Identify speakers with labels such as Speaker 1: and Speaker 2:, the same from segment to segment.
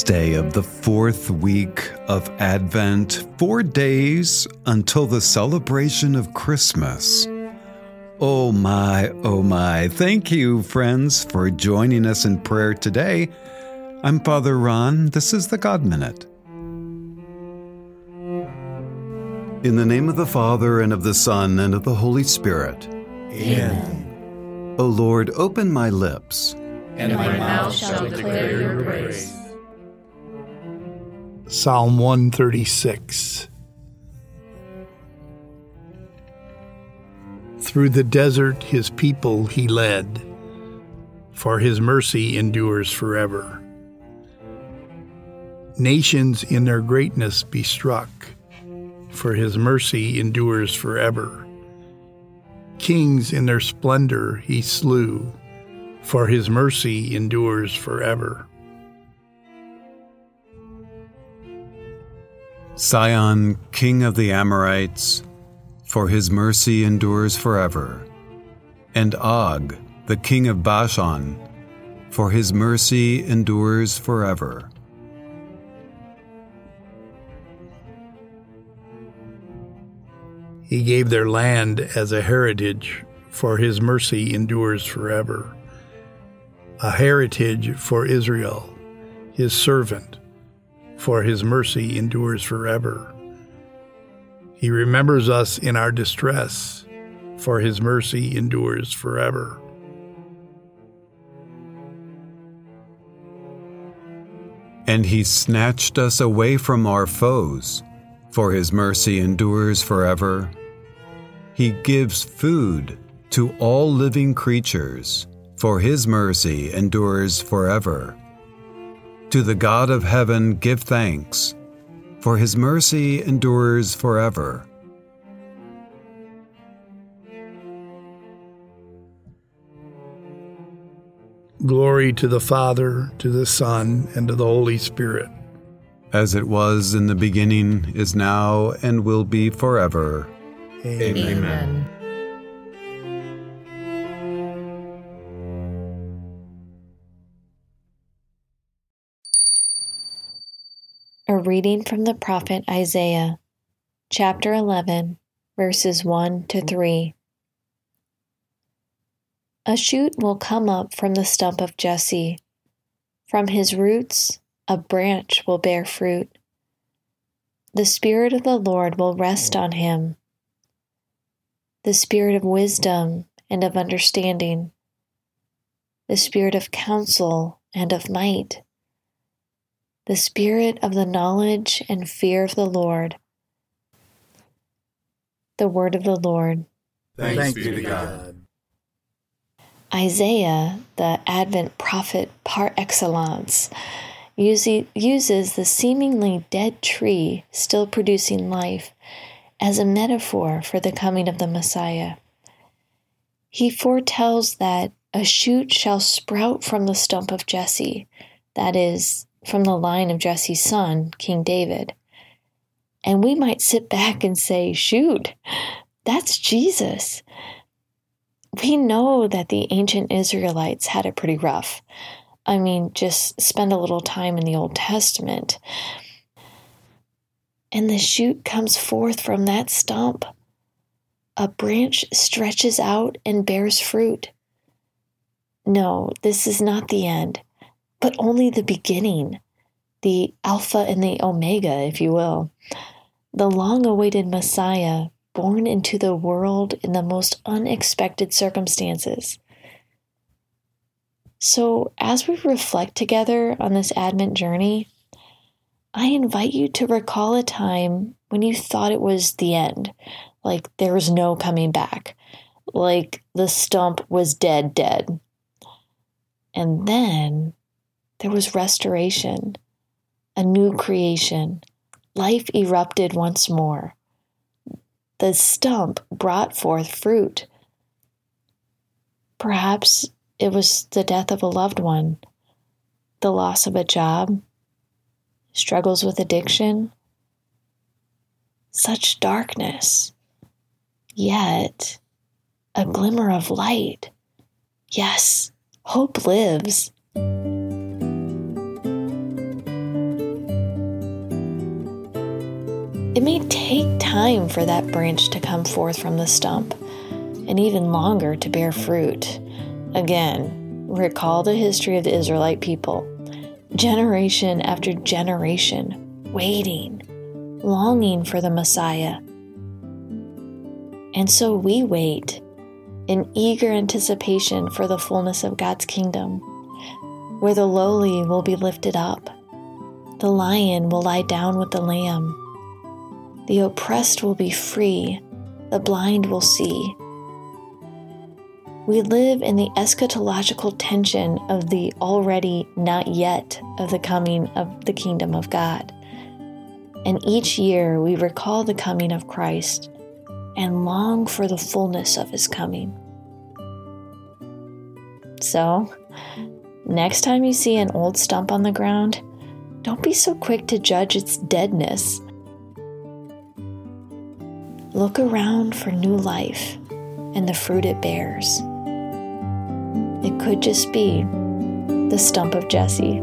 Speaker 1: It's Tuesday of the fourth week of Advent, four days until the celebration of Christmas. Oh my, oh my. Thank you, friends, for joining us in prayer today. I'm Father Ron. This is the God Minute. In the name of the Father, and of the Son, and of the Holy Spirit.
Speaker 2: Amen.
Speaker 1: O Lord, open my lips,
Speaker 2: And my mouth shall declare your praise.
Speaker 3: Psalm 136. Through the desert his people he led, for his mercy endures forever. Nations in their greatness be struck, for his mercy endures forever. Kings in their splendor he slew, for his mercy endures forever.
Speaker 1: Sihon, king of the Amorites, for his mercy endures forever. And Og, the king of Bashan, for his mercy endures forever.
Speaker 3: He gave their land as a heritage, for his mercy endures forever. A heritage for Israel, his servant, for his mercy endures forever. He remembers us in our distress, for his mercy endures forever.
Speaker 1: And he snatched us away from our foes, for his mercy endures forever. He gives food to all living creatures, for his mercy endures forever. To the God of heaven give thanks, for his mercy endures forever.
Speaker 3: Glory to the Father, to the Son, and to the Holy Spirit.
Speaker 1: As it was in the beginning, is now, and will be forever.
Speaker 2: Amen.
Speaker 4: A reading from the prophet Isaiah, chapter 11, verses 1 to 3. A shoot will come up from the stump of Jesse. From his roots, a branch will bear fruit. The Spirit of the Lord will rest on him the Spirit of wisdom and of understanding, the Spirit of counsel and of might the spirit of the knowledge and fear of the Lord. The word of the Lord.
Speaker 2: Thanks, be to God.
Speaker 4: Isaiah, the Advent prophet par excellence, uses the seemingly dead tree still producing life as a metaphor for the coming of the Messiah. He foretells that a shoot shall sprout from the stump of Jesse, that is, from the line of Jesse's son, King David. And we might sit back and say, shoot, that's Jesus. We know that the ancient Israelites had it pretty rough. I mean, just spend a little time in the Old Testament. And the shoot comes forth from that stump. A branch stretches out and bears fruit. No, this is not the end but only the beginning, the Alpha and the Omega, if you will. The long awaited Messiah born into the world in the most unexpected circumstances. So, as we reflect together on this Advent journey, I invite you to recall a time when you thought it was the end, like there was no coming back, like the stump was dead, dead. And then there was restoration, a new creation. Life erupted once more. The stump brought forth fruit. Perhaps it was the death of a loved one, the loss of a job, struggles with addiction. Such darkness, yet a glimmer of light. Yes, hope lives. It may take time for that branch to come forth from the stump, and even longer to bear fruit. Again, recall the history of the Israelite people. Generation after generation, waiting, longing for the Messiah. And so we wait in eager anticipation for the fullness of God's kingdom, where the lowly will be lifted up, the lion will lie down with the lamb, the oppressed will be free, the blind will see. We live in the eschatological tension of the already not yet of the coming of the kingdom of God. And each year we recall the coming of Christ and long for the fullness of his coming. So, next time you see an old stump on the ground, don't be so quick to judge its deadness. Look around for new life and the fruit it bears. It could just be the stump of Jesse.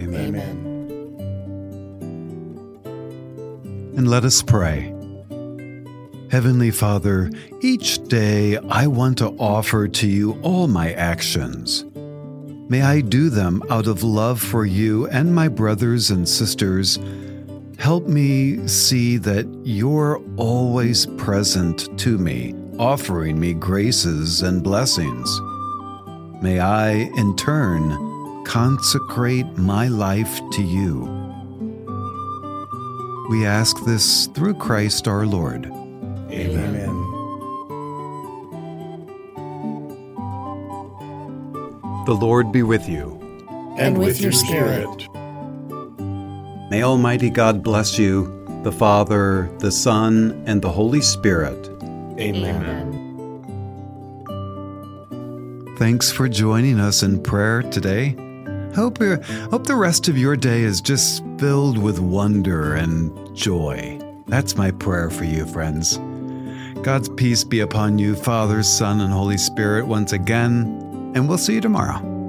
Speaker 1: Amen.
Speaker 2: Amen.
Speaker 1: And let us pray. Heavenly Father, each day I want to offer to you all my actions. May I do them out of love for you and my brothers and sisters. Help me see that you're always present to me, offering me graces and blessings. May I, in turn, consecrate my life to you. We ask this through Christ our Lord.
Speaker 2: Amen.
Speaker 1: The Lord be with you.
Speaker 2: And with your spirit.
Speaker 1: May Almighty God bless you, the Father, the Son, and the Holy Spirit.
Speaker 2: Amen.
Speaker 1: Thanks for joining us in prayer today. Hope, uh, hope the rest of your day is just filled with wonder and joy. That's my prayer for you, friends. God's peace be upon you, Father, Son, and Holy Spirit, once again, and we'll see you tomorrow.